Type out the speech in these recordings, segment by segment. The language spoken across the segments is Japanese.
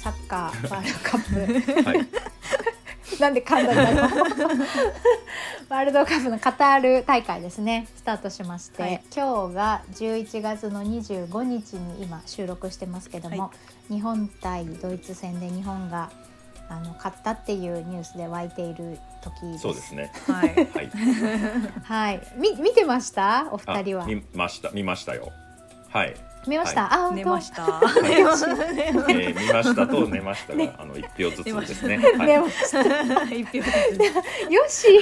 サッカー ワールドカップはい、なんで噛んだんだろう ワールドカップのカタール大会ですねスタートしまして、はい今日が11月の25日に今収録してますけども、は日本対ドイツ戦で日本があの勝ったっていうニュースで湧いている時です。そうですね。はいはい。はい、み見てました？お二人はあ見ました。見ましたよ。はい。見ました、あ本当。寝ました。えー、見ましたと寝ましたが、あの一票ずつですね。寝はい。ました。一票よし。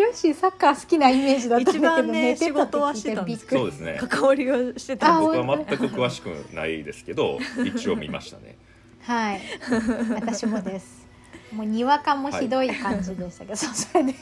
よしサッカー好きなイメージだったんだけど一番ね寝てたって聞い仕事はしてたんですびっくり。そうですね。関わりをしてた僕は全く詳しくないですけど、一応見ましたね。はい、私もです。もうにわかもひどい感じでしたけど、そうそれで。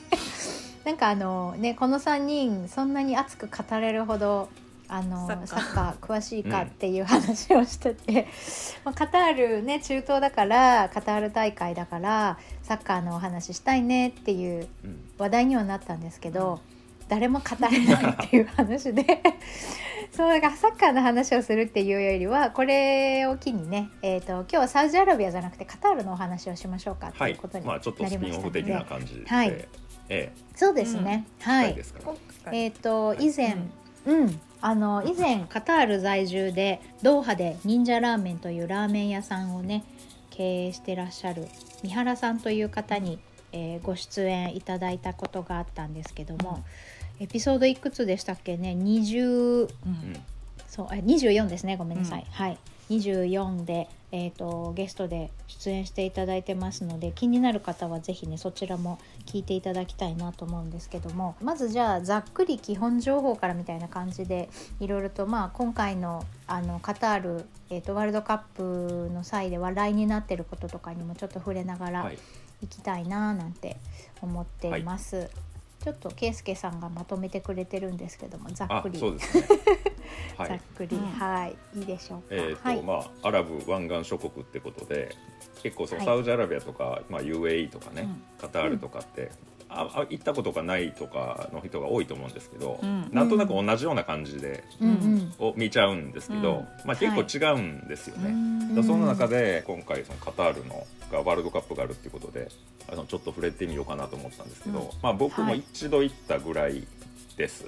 なんかあのねこの三人そんなに熱く語れるほどあのササッカー。ッカー詳しいかっていう話をしてて、まあカタールね中東だからカタール大会だからサッカーのお話したいねっていううん。話題にはなったんですけど、誰も語れないっていう話で。そうだからサッカーの話をするっていうよりはこれを機にね、えー、と今日はサウジアラビアじゃなくてカタールのお話をしましょうかってはい。いうこと。にまなりましたので、あちょっとスピンオフ的な感じで、はい。えそうですね、えはい。えっ、と以前、うん、あの以前カタール在住でドーハで忍者ラーメンというラーメン屋さんをね経営してらっしゃる三原さんという方に、えーご出演いただいたことがあったんですけども、エピソードいくつでしたっけね？20うん。そうあ24ですね。ごめんなさい、うん。はい24で、えー、とゲストで出演していただいてますので気になる方はぜひねそちらも聞いていただきたいなと思うんですけどもまずじゃあざっくり基本情報からみたいな感じでいろいろとまあ今回のあのカタール、えー、とワールドカップの際で話題になってることとかにもちょっと触れながらはい。いきたいななんて思っています。ちょっと圭介さんがまとめてくれてるんですけどもざっあく、りね。はい。ざっくり、うん。はい。いいでしょうか。えーとはい、まあ、アラブ湾岸諸国ってことで結構そのはい。サウジアラビアとか、まあ、UAE とかね、うん。カタールとかって、ああ行ったことがないとかの人が多いと思うんですけど、うん。なんとなく同じような感じで、うん。うん。を見ちゃうんですけど、うん。まあ、結構違うんですよね。うん。だからその中で今回そのカタールのがワールドカップがあるっていうことであのちょっと触れてみようかなと思ったんですけど、うん。まあ、僕もはい。一度行ったぐらいです。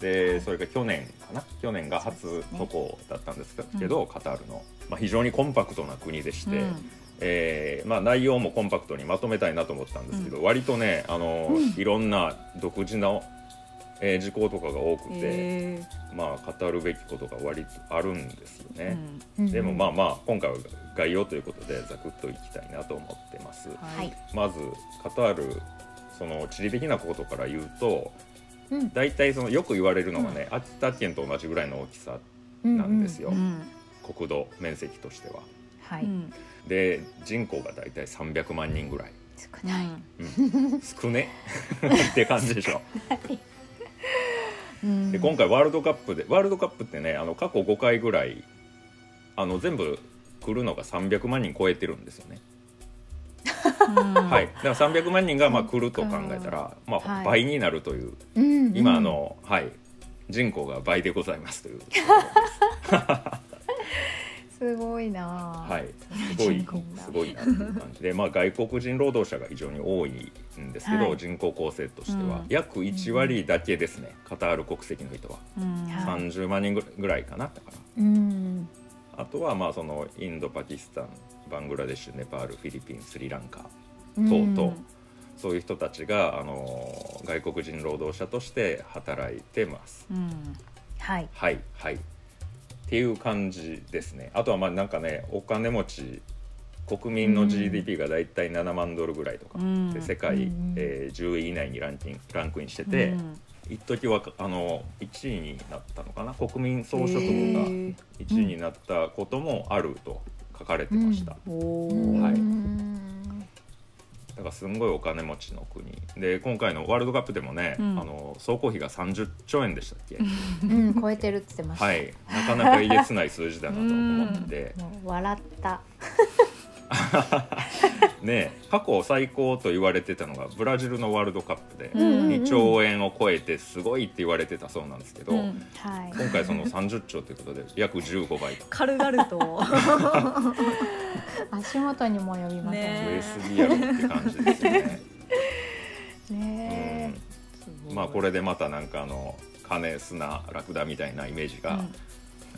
でそれが去年かな？去年が初渡航だったんですけど、カタールの、まあ、非常にコンパクトな国でして、うんえーまあ、内容もコンパクトにまとめたいなと思ったんですけど、割とねあの、いろんな独自の、えー事項とかが多くて、へまあ、語るべきことが割とあるんですよーね。うん。うん。でもまあまあ今回は概要ということでざくっといきたいなと思ってます。はい。まずカタールその地理的なことから言うとうん。大体そのよく言われるのがね、秋田県と同じぐらいの大きさなんですよ、うん。国土面積としては。はい、うんで人口が大体300万人ぐらい、少ない、うん、少ね。って感じでしょ。うん。で今回ワールドカップでワールドカップってねあの過去5回ぐらいあの全部来るのが300万人超えてるんですよね。はい、だから300万人がまあ来ると考えたら、まあ、はい。倍になるという、うん。今あの、はい、人口が倍でございますという。とこすごいな。はい、すごいすごいなっていう感じで、まあ、外国人労働者が非常に多いんですけど、はい。人口構成としては、うん。約1割だけですねカタール国籍の人は、うんはい。30万人ぐらいかなだから。うん。あとはまあそのインドパキスタンバングラデシュネパールフィリピンスリランカうん。とうとうそういう人たちがあの外国人労働者として働いてます。うん。はい。はいはいっていう感じですね。あとはまあなんかねお金持ち国民の GDP がだいたい7万ドルぐらいとか、うん。で世界、うんえー10位以内にランキンランクインしてて、うん。一時はあの1位になったのかな？国民総所得がへー。1位になったこともあると書かれてました、はい。うんだからすんごいお金持ちの国。で今回のワールドカップでもね、うん。あの総工費が30兆円でしたっけ？うん超えてるって言ってました、はい。なかなかえげつない数字だなと思って。笑ったね過去最高と言われてたのがブラジルのワールドカップでうんうんうん。2兆円を超えてすごいって言われてたそうなんですけど、うんはい。今回その30兆ということで約15倍と。軽々と。足元にも及びませんね。増え。すぎやろって感じですよね。ねうん。まあこれでまたなんかあの金砂ラクダみたいなイメージが、うん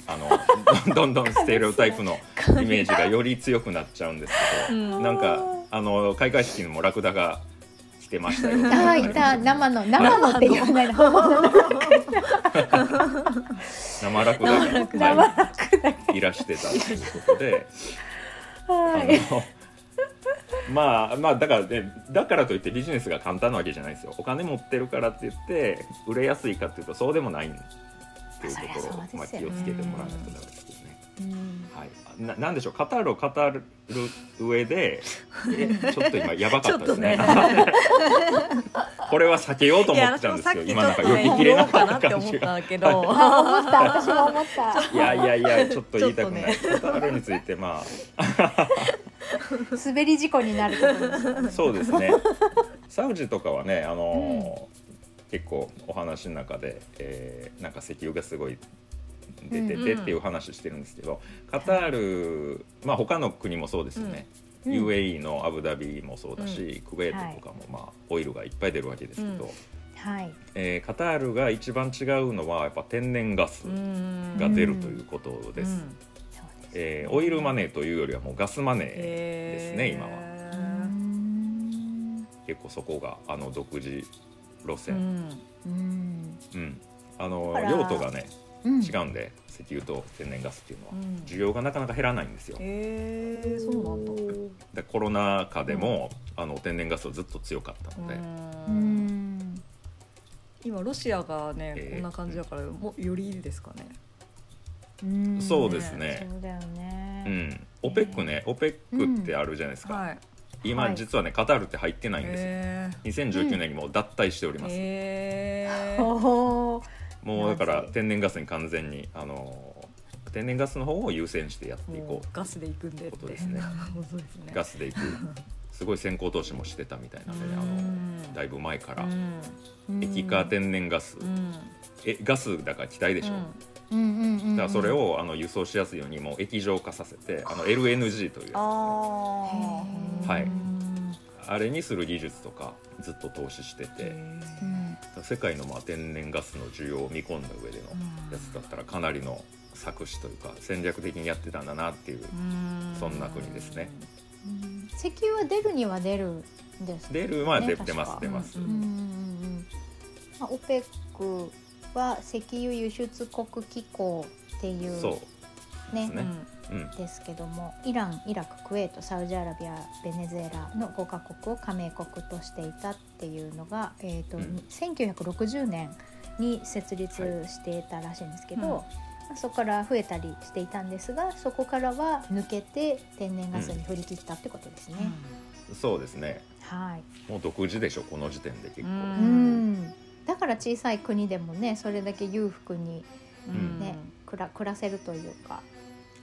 あのどんどんステレオタイプのイメージがより強くなっちゃうんですけど、うん。なんかあの開会式にもラクダが来てましたよ。えあいた。生の生のって言わないの。生ラクダがいらしてたということで、はいあのまあまあだからねだからといってビジネスが簡単なわけじゃないですよ。お金持ってるからって言って売れやすいかっていうとそうでもないっていうところをまあ気をつけてもらわないとダメですけどね。うん。はい、ななんでしょう？カタールを語る上で えちょっと今やばかったですね。これは避けようと思ってたんですさっけど今なんかきちょっとね読み切れなかって思っった感じが 思った。私も思った。いやいやいやちょっと言いたくない、ちカタールについてまあ。滑り事故になるところです。よねそうですね。サウジとかはねあのー結構お話の中で、えーなんか石油がすごい出ててっていう話してるんですけど、カタール、まあ他の国もそうですよね、うん。UAE のアブダビもそうだし、クウェートとかもまあオイルがいっぱい出るわけですけど、うん。はい。えーカタールが一番違うのはやっぱ天然ガスうんが出るということです、えーオイルマネーというよりはもうガスマネーですね今は。うん。結構そこがあの独自路う線、ん。うん。うん。あの用途がねうん。違うんで石油と天然ガスっていうのは、うん。需要がなかなか減らないんですよ、へえそうなんだ。でコロナ禍でも、あの天然ガスはずっと強かったので、ううん。ん今ロシアがね、えー。こんな感じだからもうよりですかね。うん。そうですね。そうだよね。うん、オペックね、オペックってあるじゃないですか、はい今、はい。実はねカタールって入ってないんですよ、へ2019年にもう脱退しております、もうだから天然ガスに完全にあの天然ガスの方を優先してやっていもこう。ガスで行くんでこと ですね。ガスでいく。すごい先行投資もしてたみたいなのであうん。のだいぶ前から。うん。液化天然ガス。うん。えガスだから気体でしょ、うだからそれをあの輸送しやすいようにもう液状化させてあの LNG というやつですね。ああはい。うんあれにする技術とかずっと投資しててうん。世界のまあ天然ガスの需要を見込んだ上でのやつだったらかなりの策士というか戦略的にやってたんだなっていうそんな国ですね。うん。石油は出るには出るんです出るまあね出出ます出ます、うんうんうんうん。まあ、オペックは石油輸出国機構っていうそうねですね。うん。ですけどもイランイラククウェートサウジアラビアベネズエラの5カ国を加盟国としていたっていうのが、えーとうん。1960年に設立していたらしいんですけど、うん。まあそこから増えたりしていたんですがそこからは抜けて天然ガスに振り切ったってことですね。そうですね。はい。もう独自でしょこの時点で結構、うんうんだから小さい国でもねそれだけ裕福にうん。ね、暮ら暮らせるというか、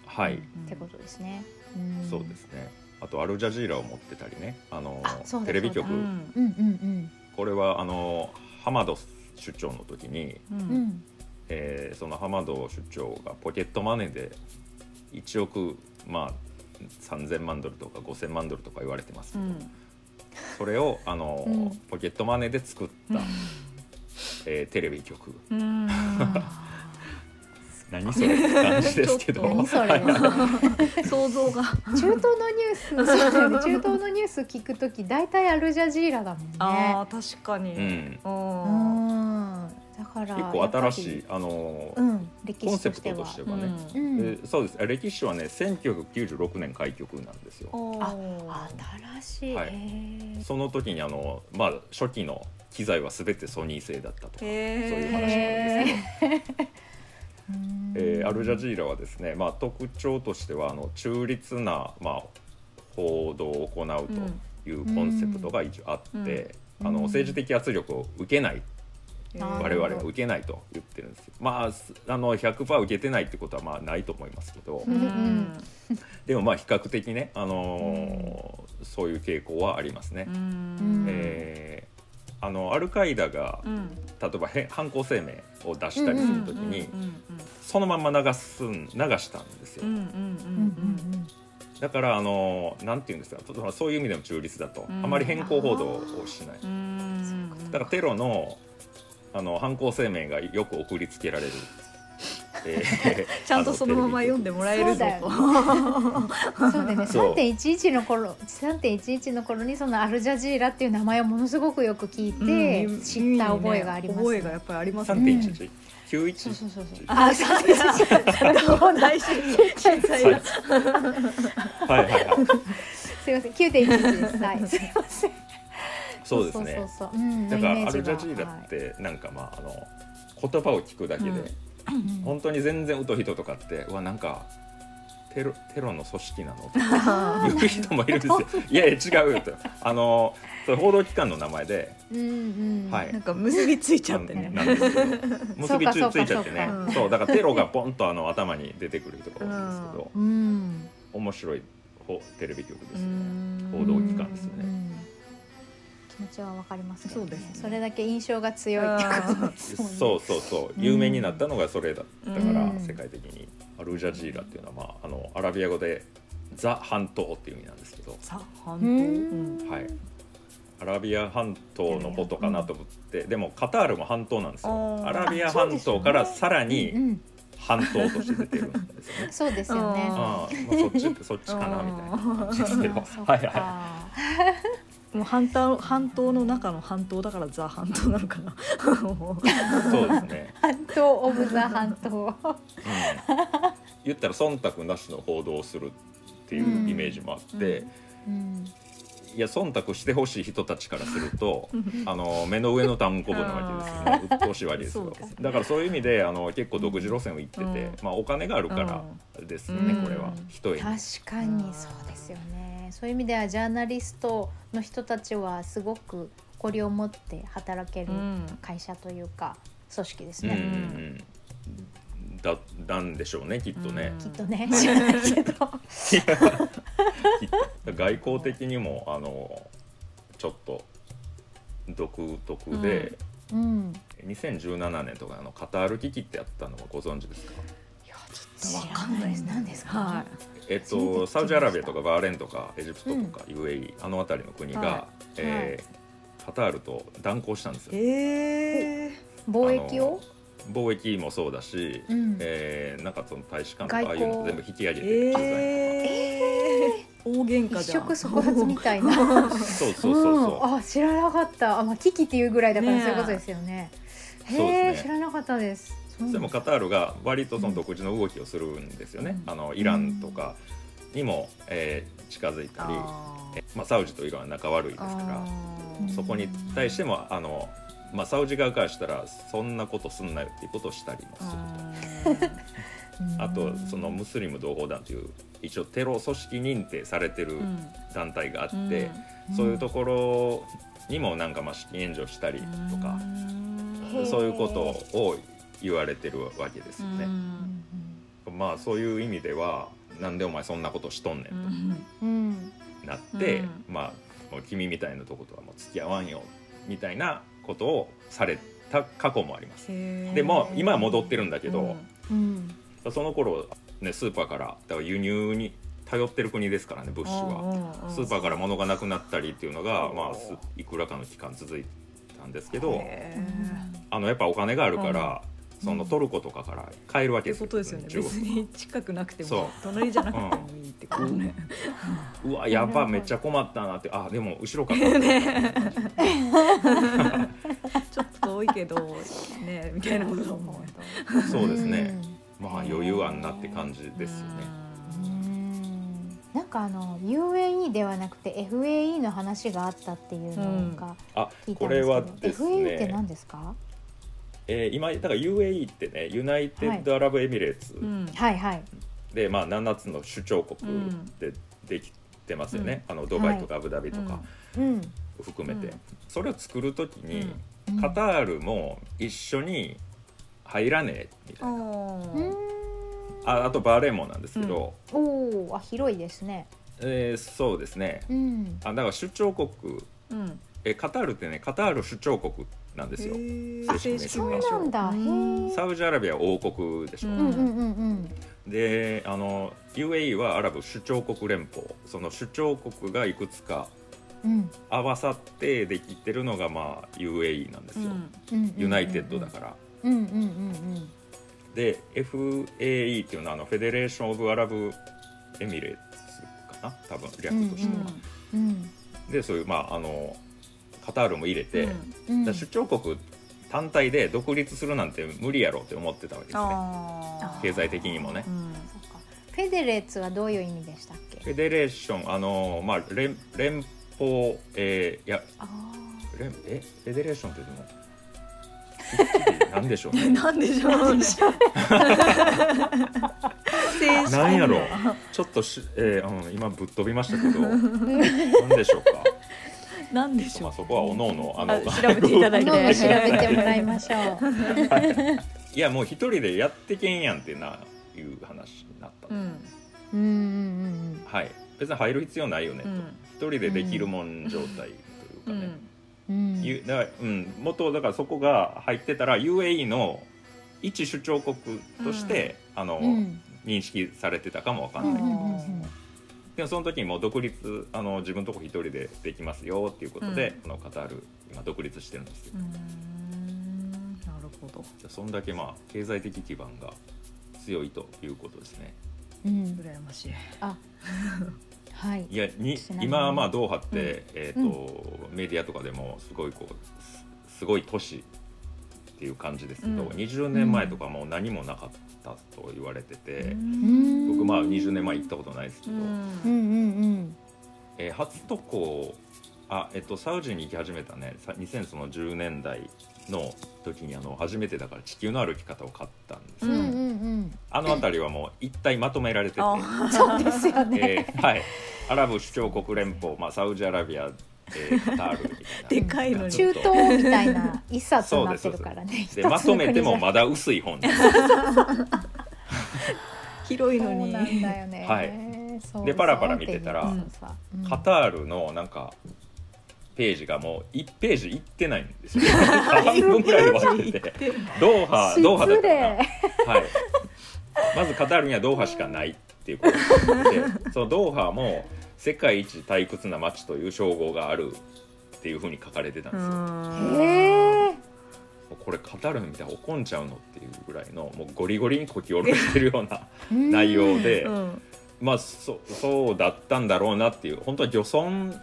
はい、ってことですね。ん。そうですね。あとアルジャジーラを持ってたりね。あのテレビ局、うん。うんうんこれはあのハマド首長の時に、うん。えーそのハマド首長がポケットマネーで1億まあ3000万ドルとか5000万ドルとか言われてますけど、うん。それをあの、うん。ポケットマネーで作った、えーテレビ局。うん。何それって感じですけど。想像が。中東のニュースね中東のニュース聞くとき大体アルジャジーラだもんね。あー確かに。うん。だから結構新しいあの、うん。歴コンセプトとしてはね、うん。でそうです。歴史はね1996年開局なんですよ。あ新しい、はい。その時にあの、まあ、初期の機材は全てソニー製だったとかそういう話なんへですけど。えーアルジャジーラはですね、まあ、特徴としてはあの中立な、まあ、報道を行うというコンセプトが一応あって、うん。あの政治的圧力を受けない我々は受けないと言ってるんですよ。まあすあの100%受けてないってことはまあないと思いますけど、うんうん。でもまあ比較的ね、あのーそういう傾向はありますね。うん。えーあのアルカイダがうん。例えばへ犯行声明を出したりするときに、うんそのまんま流すん流したんですよ。だからあのなんていうんですかとそういう意味でも中立だと、うん。あまり変更報道をしない、だからテロのあの犯行声明がよく送りつけられる、えー ちゃんとそのまま読んでもらえるぞと。うんそうだね。そう。3.11の頃3.11の頃にそのアルジャジーラっていう名前をものすごくよく聞いてうん知った覚えがあります、覚えがやっぱりありますね。3.11、91そうそうそうそうあ、そうです。どう大震震災だ。はいはいはい。すいません9.11ですはい。すいません。そうですね。そうそうそう。うん。だかアルジャジーラってなんかまああの言葉を聞くだけで、本当に全然疎い人とかってうわなんかテロテロの組織なのって言う人もいるんですよ。いやいや違うよと。あのそれ報道機関の名前でうんうん。はい。なんか結びついちゃってね。なんですけど。結びついちゃってね。そうだからテロがポンとあの頭に出てくるところなんですけど、うん。面白いほテレビ局ですうね。ん。報道機関ですよね。うん気持ちはわかりますけど、そうですね。それだけ印象が強いってこと。ですもんねそうそう。そう有名になったのがそれだったから、うん。世界的に。アルジャジーラっていうのは、まあ、あのアラビア語でザ半島っていう意味なんですけど、さ半う島。ん。はい、アラビア半島のことかなと思って、でもカタールも半島なんですよ。アラビア半島からさらうにん。半島として出てるんですよね。そうですよね。あー。まあ、そっちそっちかなみたいな感じですけど。はいはかもう半島半島の中の半島だからザ半島なのかな。そうですね、半島オブザ半島。うん、言ったら忖度なしの報道をするっていうイメージもあって、うん。いや忖度してほしい人たちからするとあの目の上のたんこぶなわけですよね。うっとうしいわけですよ。だからそういう意味であの結構独自路線を行ってて、うん。まあ、お金があるからですよね、うん。これは。一重に。確かにそうですよねそういう意味ではジャーナリストの人たちはすごく誇りを持って働けるうん。会社というか組織ですうんうんね、うん、だなんでしょうねきっとね、きっとね。知らないけど。外交的にもあのちょっと独特で、うん。2017年とかあのカタール危機ってあったのはご存知ですか？知らないです何ですか、はえっと、サウジアラビアとかバーレーンとかエジプトとか UAE、あの辺りの国が、はえーカタールと断交したんですい。よ。ええ。貿易を、貿易もそうだし、うん。えーなんかその大使館とかああ外交いうの全部引き上げてえ経済え。大喧嘩一じゃん。触即発みたいな。と かそうそうそうそう、ん、あ知らなかった。あ、まあ、危機っていうぐらいだからそういうことですよね。へえ、ね。知らなかったですそうでもカタールが割とその独自の動きをするんですよね、うん。あのイランとかにも、えー近づいたり、まあ、サウジとイランは仲悪いですからそこに対してもあの、まあ、サウジ側からしたらそんなことすんなよっていうことをしたりもすると。うん。あとそのムスリム同胞団という一応テロ組織認定されてるうん。団体があって、うん。そういうところにもなんかまあ資金援助したりとか、そういうことを言われてるわけですよね。うん。まあそういう意味ではなんでお前そんなことしとんねんうん。となって、うん。まあもう君みたいなとことはもう付き合わんよみたいなことをされた過去もあります。ででも今は戻ってるんだけど、うん。その頃ねスーパーからだから輸入に頼ってる国ですからね物資は。スーパーから物がなくなったりっていうのが、まあ、すいくらかの期間続いたんですけどあのやっぱお金があるから、そのトルコとかから買えるわってけですよ。いうことですよね。別に近くなくてそう。も隣じゃなくてもいいってことね。うわやばめっちゃ困ったなって。あでも後ろから。ね。ちょっと遠いけどねみたいなことだもんね。そうですね。まあ余裕あんなって感じですよね。うん。なんかあの UAE ではなくて FAE の話があったっていうのがあ聞いたこれんですけど、はです FAE ってね何ですか？えー今だから UAE ってねユナイテッド・アラブ・エミレーツうん。はいはい。で、まあ、7つの首長国うん。でできてますよね、あのドバイとかアブダビとかうん。含めて、うん。それを作る時に、うん。カタールも一緒に入らねえみたいな、うんああとバーレーンもなんですけど、おおあ広いですね。えーそうですね。うん。あだから首長国。うん。えカタールってねカタール首長国なんですよ、あ正式名称。そうなんだ。へえサウジアラビアは王国でしょ、うんうんうんうん。であの UAE はアラブ首長国連邦。その首長国がいくつかうん。合わさってできてるのがまあ UAE なんですよ、うん。 United だから、うんうんうんで FAE っていうのはあの Federation of Arab Emirates かな？多分略としては、うん。うん。でそういうまああのカタールも入れて、うん。だから首長国単体で独立するなんて無理やろって思ってたわけですね。あ経済的にもね。フェデレーツはどういう意味でしたっけ？フェデレーションあのまあ連連邦えーいやあ連え？フェデレーションって言っても なんでしょうね。なんでしょうね。なんやろちょっとし、えーうん、今ぶっ飛びましたけどなんでしょうか？なんでしょう。まあそこはおのおのあのあ調べていただいて。どんどん調べてもらいましょう。いやもう一人でやってけんやんってないう話になった、うん。うんうんうんはい。別に入る必要ないよねと、うん。一人でできるもん状態というかね、うん。うん。ゆだからうん、元だからそこが入ってたら UAE の一首長国として、あのうん。認識されてたかもわかんない、うんうんうんでもその時にもう独立あの自分のとこ一人でできますよっていうことで、うん。このカタール今独立してるんですよ、なるほど。じゃあそんだけまあ経済的基盤が強いということですね。うん。羨ましい。あ。はい。いやに今はまあドーハって、えーとメディアとかでもすごいこうすすごい都市っていう感じですけど、うん。20年前とかもう何もなかったと言われてて、うん。僕まあ20年前行ったことないですけど、初渡航あ、えっと、サウジに行き始めたねさ2010年代の時にあの初めてだから地球の歩き方を買ったんですよ、うん。うんうんあの辺りはもう一体まとめられてて、あそうですよね。えーはい、アラブ首長国連邦、まあ、サウジアラビア、えーカタールみたいな。でかいのに。中東みたいな一冊になってるからね。でまとめてもだまだ薄い本です。広いのに。そうなんだよね。はい。でパラパラ見てたらそうんカタールのなんかページがもう1ページいってないんですよ。半分ぐらいで終わってて。ドーハドーハだったかな、はい、まずカタールにはドーハしかないっていうことでそのドーハも世界一退屈な街という称号があるっていうふうに書かれてたんですよ、へえこれカタールの見たら怒んちゃうのっていうぐらいのもうゴリゴリにこき下ろしてるような内容で、うん。まあそそうだったんだろうなっていう本当は漁村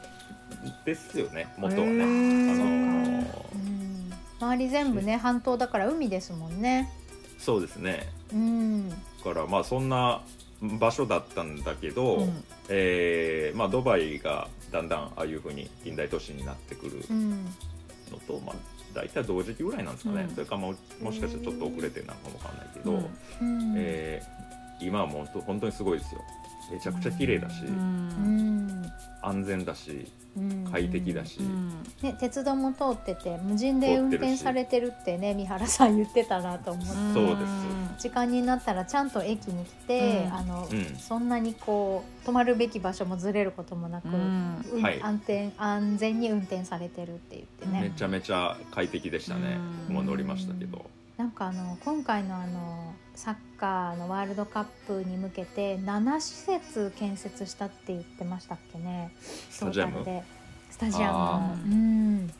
ですよね元はね、あのーうん。周り全部ね半島だから海ですもんね。そうですね。うん。だからまあそんな場所だったんだけど、うん。えーまあ、ドバイがだんだんああいうふうに近代都市になってくるうん。のと、まあ、大体同時期ぐらいなんですかね、うん。それかももしかしたらちょっと遅れてるのかもわかんないけど、うん。うん。えー今はもう本当本当にすごいですよ。めちゃくちゃ綺麗だし、ううん。ん安全だしうん。快適だし、うん。ね、鉄道も通ってて無人で運転されてるってね三原さん言ってたなと思って。そうです。時間になったらちゃんと駅に来て、うん。あのうん。そんなにこう止まるべき場所もずれることもなく、うん安全安全に運転されてるって言ってね、めちゃめちゃ快適でしたね、うん。もう乗りましたけど、なんかあの今回のあのサッカーのワールドカップに向けて7施設建設したって言ってましたっけね？スタジアム？トータルでスタジアあムうん。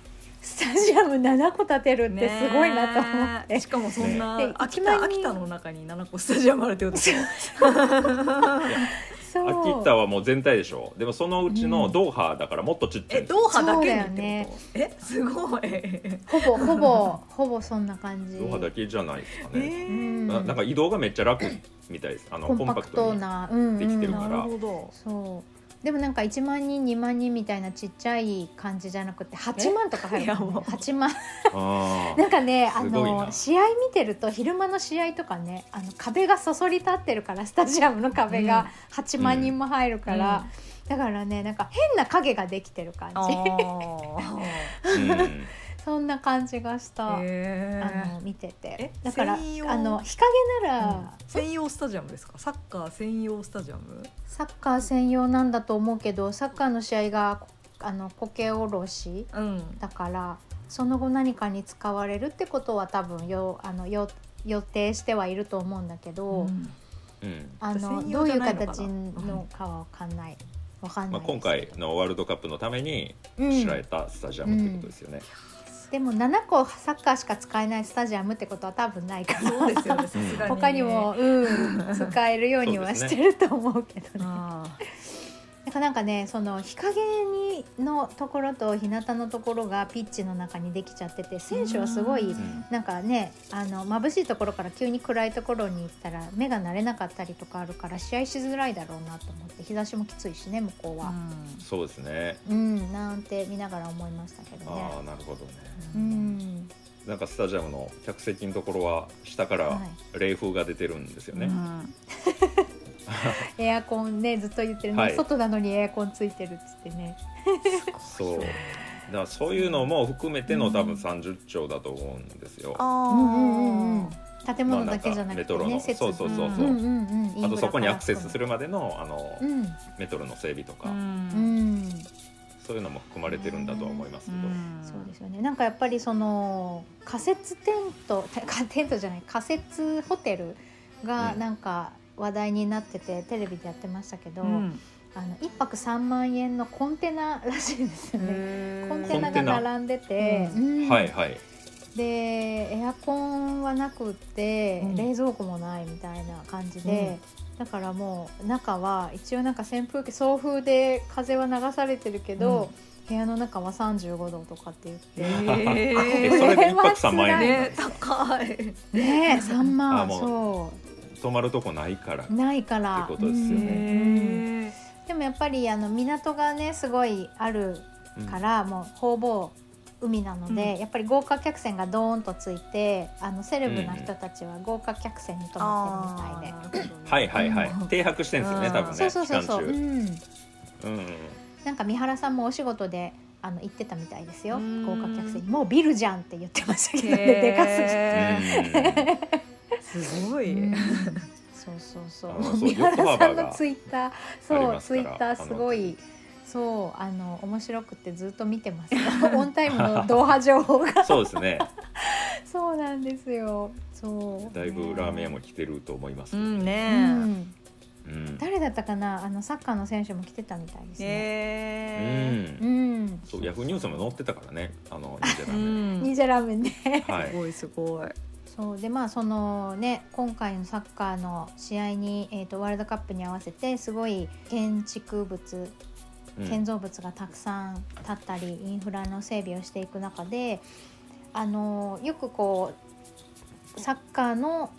スタジアム7個建てるってすごいなと思って、ねしかもそんな、秋田秋田の中に7個スタジアムあるってことですよ そう。秋田はもう全体でしょ？でもそのうちのドーハだからもっとちっちゃい。えんですよドーハだけにってそうだよこと、えすごい。ほぼほぼほぼそんな感じ。ドーハだけじゃないですかえね、うん。ななんか移動がめっちゃ楽みたいです。あのコンパクトにな、うんうん。できてるから。なるほど。そうでもなんか1万人2万人みたいなちっちゃい感じじゃなくて8万とか入るもう。8万。あ なんかねあの試合見てると昼間の試合とかねあの壁がそそり立ってるからスタジアムの壁が8万人も入るから、だからねなんか変な影ができてる感あじー。うん そんな感じがした、ー。へあーの見てて。えだから専用？あの日陰なら、専用スタジアムですか？サッカー専用スタジアム？サッカー専用なんだと思うけどサッカーの試合があの苔おろしうん。だからその後何かに使われるってことは多分よあのよ予定してはいると思うんだけど、うん。うん。あの専どういう形のかは分かんない。分かんまあ、ないです、今回のワールドカップのためにうん。しらえたスタジアムってことですよね。でも7個サッカーしか使えないスタジアムってことは多分ないから。そうですよね。他にも、うん、使えるようにはしてると思うけどね。からなんかねその日陰にのところと日向のところがピッチの中にできちゃってて選手はすごいうんなんかねあの眩しいところから急に暗いところに行ったら目が慣れなかったりとかあるから試合しづらいだろうなと思って日差しもきついしね向こうーは。そうですね。うん、なんて見ながら思いましたけどあね。あなるほどね。ううんん、なんかスタジアムの客席のところは下からは冷風が出てるんですよね。うん エアコンねずっと言ってるね、はい外なのにエアコンついてるっつってね。そう。だからそういうのも含めての多分30兆だと思うんですよ。あうんうんうんうん建物だけじゃなくてね、設備そうそうそうそううんうんうん、あとそこにアクセスする。るまでのあの、うん、メトロの整備とか、うんうん、そういうのも含まれてるんだとは思いますけど。そうですよね。なんかやっぱりその仮設テント、テントじゃない、仮設ホテルがうんなんか話題になってて、テレビでやってましたけど、うん。あの一泊三万円のコンテナらしいですよね。コンテナが並んでて、うん。はいはい。でエアコンはなくって、うん。冷蔵庫もないみたいな感じで、だからもう中は一応なんか扇風機送風で風は流されてるけど、部屋の中は35度とかって言って。へ えー。それで一泊三万円ね。高い。ねえ3あ万もう。そ泊まるとこないから。うないから。ってことですよね。うん。へでもやっぱりあの港がねすごいあるうん。から、もうほぼ海なので、うん。やっぱり豪華客船がドーンとついてあのセレブな人たちは豪華客船に泊まってるみたいで。はいはいはい。うん。停泊してんですよね、うん。多分ね。そうそうそうそう、期間中。うん、うん。なんか三原さんもお仕事であの行ってたみたいですよ。うん。豪華客船。にもうビルじゃんって言ってましたけどね。でかすぎて。うんすごい、うん。そうそうそう。三原さんのツイッター。そうツイッターすごい。そうあの面白くてずっと見てます。よ オンタイムの動画情報が。そうですね。そうなんですよ。そう。だいぶラーメン屋も来てると思います。けど。うんうねんうん。誰だったかな？あのサッカーの選手も来てたみたいですね。へう。うん。ん。そうヤフーニュースも載ってたからね。あのニンジャラうーメン。ん。ニンジャラーメンね。はい。すごいすごいそう。でまあそのね今回のサッカーの試合に、えー、とワールドカップに合わせてすごい建築物うん。建造物がたくさん建ったりインフラの整備をしていく中であのよくこうサッカーの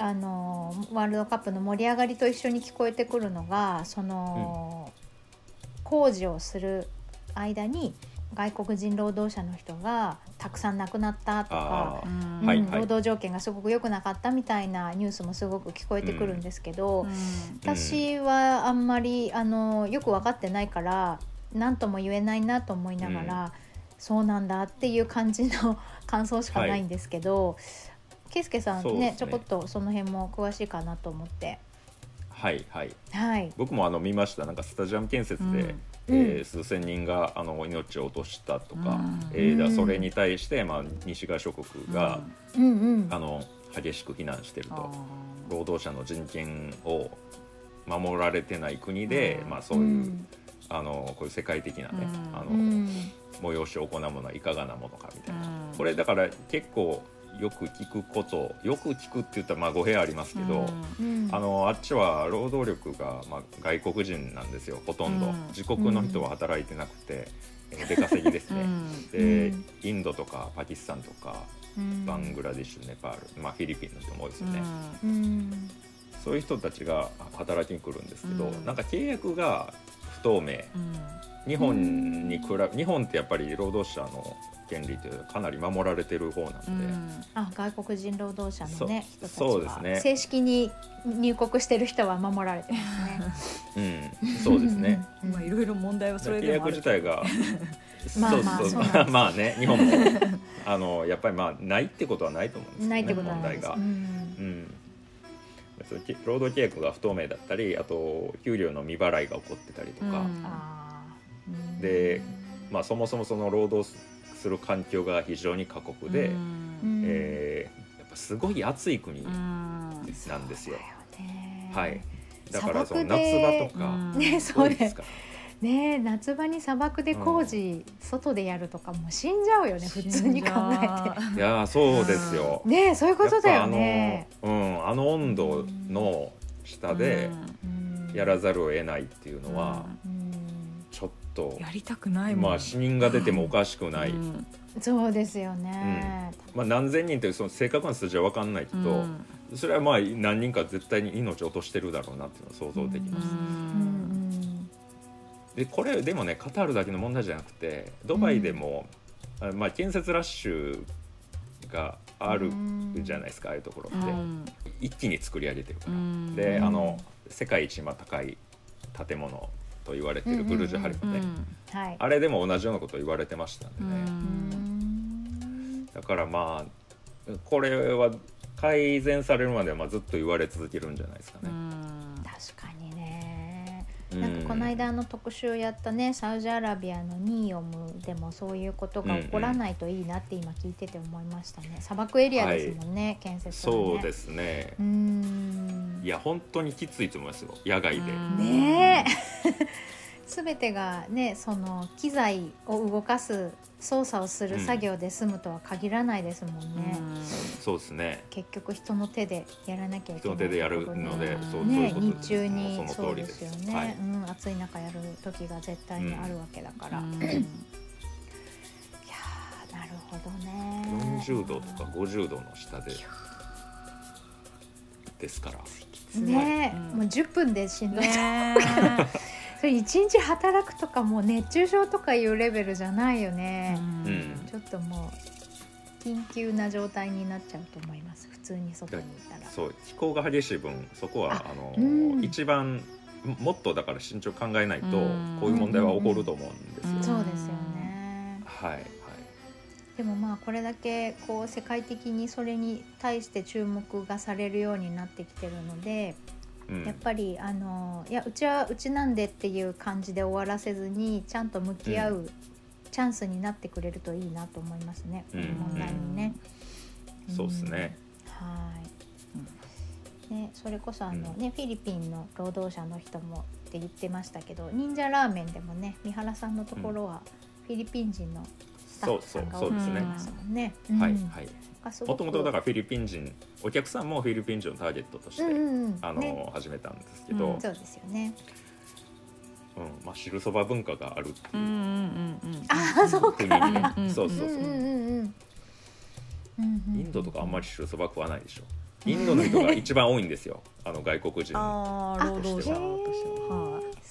あのワールドカップの盛り上がりと一緒に聞こえてくるのがその、工事をする間に外国人労働者の人がたくさん亡くなったとか。うん。はいはい。うん労働条件がすごく良くなかったみたいなニュースもすごく聞こえてくるんですけど、私はあんまりあのよく分かってないから何とも言えないなと思いながら、そうなんだっていう感じの 感想しかないんですけど、圭介さんねね。ちょこっとその辺も詳しいかなと思って。はいはい。はい。僕もあの見ました。なんかスタジアム建設で、うんえー数千人があの命を落としたとか、うん。えーだそれに対して、まあ、西側諸国が、うん。うんあの激しく非難してるあと労働者の人権を守られてない国で、うん。まあ、そういう、あのこういう世界的なね、うん。あのうん。催しを行うものはいかがなものかみたいな、うん。これだから結構よく聞くことよく聞くって言ったらまあ語弊ありますけど、うん。あのあっちは労働力が、まあ、外国人なんですよほとんど、うん。自国の人は働いてなくて、えー出稼ぎですね、で、うん。インドとかパキスタンとかうん。バングラディッシュネパール、まあ、フィリピンの人も多いですよね、うん。そういう人たちが働きに来るんですけど、うん。なんか契約が不透明。日本に比べ日本ってやっぱり労働者の権利ってかなり守られてる方なんで、あ外国人労働者のね人たちそうですね。は正式に入国してる人は守られてますね。うん、そうですね。うん。まあいろいろ問題はそれ契約でもある。自体が まあまあそうそう。まあね日本も。あのやっぱりまあないってことはないと思うんですよねないってことは問題が。ないです。ううん。ん。別に労働契約が不透明だったりあと給料の未払いが起こってたりとか、うん。でまあ、そもそもその労働する環境が非常に過酷で、うん。えーやっぱすごい暑い国うん。なんですよ。はい、だからその砂漠で夏場とか、うん。ねすそうですから。ねえ夏場に砂漠で工事、外でやるとかもう死んじゃうよね普通に考えいやーそうですよ。てねえそういうことだよやっねぱあの,、うん、あの温度の下でうん。やらざるを得ないっていうのは、うんちょっとやりたくないもん。まあ死人が出てもおかしくない、うん。そうですよね、まあ、何千人っていうその正確な数字は分かんないけど、うん。それはまあ何人か絶対に命を落としてるだろうなっていうのは想像できます。うん。うんでこれでもねカタールだけの問題じゃなくてドバイでも、あまあ、建設ラッシュがあるじゃないですか、ああいうところって、うん一気に作り上げてるから。うん。で、うんあの世界一まあ高い建物と言われてるブルジュハリフね、はい。あれでも同じようなこと言われてましたんでうね、うん。だからまあこれは改善されるまではまあずっと言われ続けるんじゃないですかね。確かにね。うん。なんかこの間の特集やったねサウジアラビアのニーヨムでもそういうことが起こらないといいなって今聞いてて思いましたね。砂漠エリアですもんね、建設はね。そうですね。うーんいや本当にきついと思いますよ。野外で、ねえ。全てがねその機材を動かす操作をする作業で済むとは限らないですもんね、そうですね。結局人の手でやらなきゃいけ人ないの手でやるので、うん。そうそういうねことです。日中にそそうでの通りです。すよね、はい。うん、暑い中やる時が絶対にあるわけだから、いやーなるほどね。40度とか50度の下で。ですからね。え、うん。もう10分でしんどい、ね それ一日働くとかもう熱中症とかいうレベルじゃないよね、うん。ちょっともう緊急な状態になっちゃうと思います。普通に外にいたら。そう気候が激しい分そこはああの、うん。一番もっとだから慎重に考えないとうん。こういう問題は起こると思うんですよ。うんそうですよね。はいはいでもまあこれだけこう世界的にそれに対して注目がされるようになってきてるので、うん。やっぱりあのいやうちはうちなんでっていう感じで終わらせずにちゃんと向き合うチャンスになってくれるといいなと思いますね、うん。この問題にね。そうですね。はい。ね、それこそあの、ねフィリピンの労働者の人もって言ってましたけど忍者ラーメンでもね三原さんのところはフィリピン人のそうそうそうですねね。はいうんはい。もともとだからフィリピン人お客さんもフィリピン人をターゲットとして、うんうんうんあの、ね始めたんですけど、うんそうですよね。うんまあ汁そば文化があるってうんうんいううんうんああそうか。国にね、うんそうそうそう。インドとかあんまり汁そば食わないでしょ。インドの人が一番多いんですよ。あの外国人としては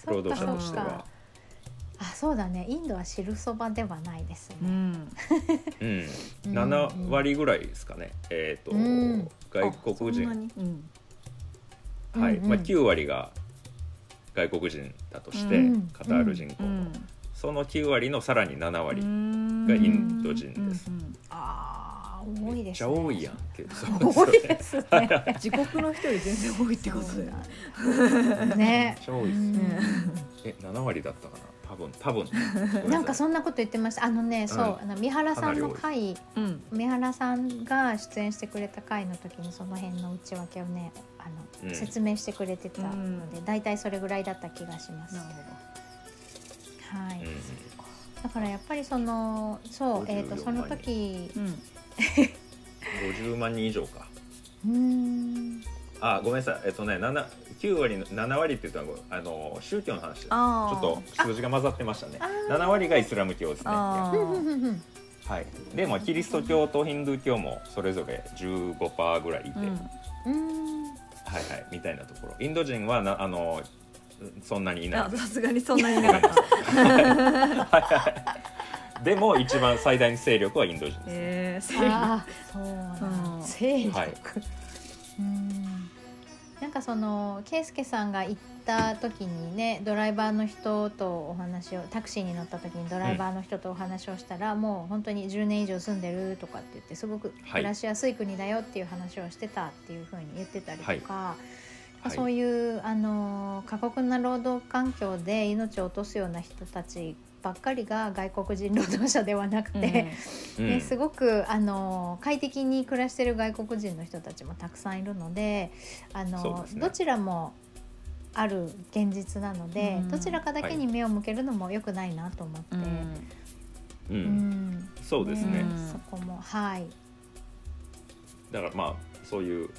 労働者としては。あそうだね。インドは汁そばではないですね。うん。うん、うん。7割ぐらいですかね。えっ、と、うん。外国あそんな人、に？うん。はい、まあ9割が外国人だとして、うん。カタール人口の、うん。その9割のさらに7割、ががインド人です。ああ多いめっちですね。ゃ多いやんっていう。多いですね。自国の人より全然多いってことだよね。ね。めっちゃ多いですうん。え、7割だったかな？多分多分。なんかそんなこと言ってました。あのね、そう、うんあの三原さんのか回、うん三原さんが出演してくれた回の時にその辺の内訳をね、あの、うん説明してくれてたので、だいたいそれぐらいだった気がします。はい。うんだからやっぱりその、そう、えっ、と54その時、うん50万人以上か。うーん、あ、ごめんなさい。えっとね、7 9割の7割って言ったのはあの宗教の話です。ちょっと数字が混ざってましたね。あ。ー。7割がイスラム教ですね。はい。でもキリスト教とヒンドゥー教もそれぞれ15%ぐらいいて、うん。うーん、はいはい。みたいなところ。インド人はなあのそんなにいない。あさすがにそんなにいなかった。でも一番最大の勢力はインド人です、ね。えー、勢あーそうなんうん。勢力、はいかその圭介さんが行った時にねドライバーの人とお話をタクシーに乗った時にドライバーの人とお話をしたら、もう本当に10年以上住んでるとかって言ってすごくはい。暮らしやすい国だよっていう話をしてたっていうふうに言ってたりとか、はい。そういうあの過酷な労働環境で命を落とすような人たちばっかりが外国人労働者ではなくて、うん。ね、すごくあの快適に暮らしてる外国人の人たちもたくさんいるのであのね。どちらもある現実なので、うん。どちらかだけに目を向けるのも良くないなと思って、うん。ううん。んそうですね、うんそこもはい。だからまあそういう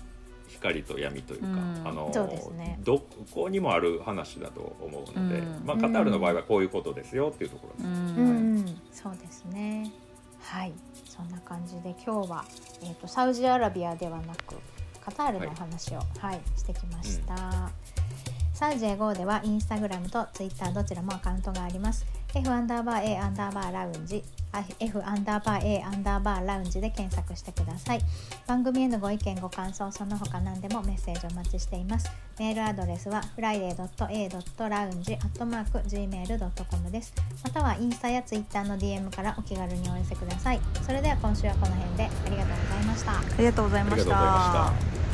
光と闇というか、うん。あのね。どこにもある話だと思うので、うん。まあ、カタールの場合はこういうことですよっていうところです。うん。うん、そうですね。はい。そんな感じで今日は、えー、とサウジアラビアではなくカタールのお話を、はいしてきました、サウジエゴーではインスタグラムとツイッターどちらもアカウントがあります F アンダーバー A アンダーバーラウンジあ F アンダーバー A アンダーバーラウンジで検索してください。番組へのご意見ご感想その他何でもメッセージお待ちしています。メールアドレスは friday.a.lounge.gmail.com です。またはインスタやツイッターの DM からお気軽にお寄せください。それでは今週はこの辺でありがとうございました。ありがとうございました。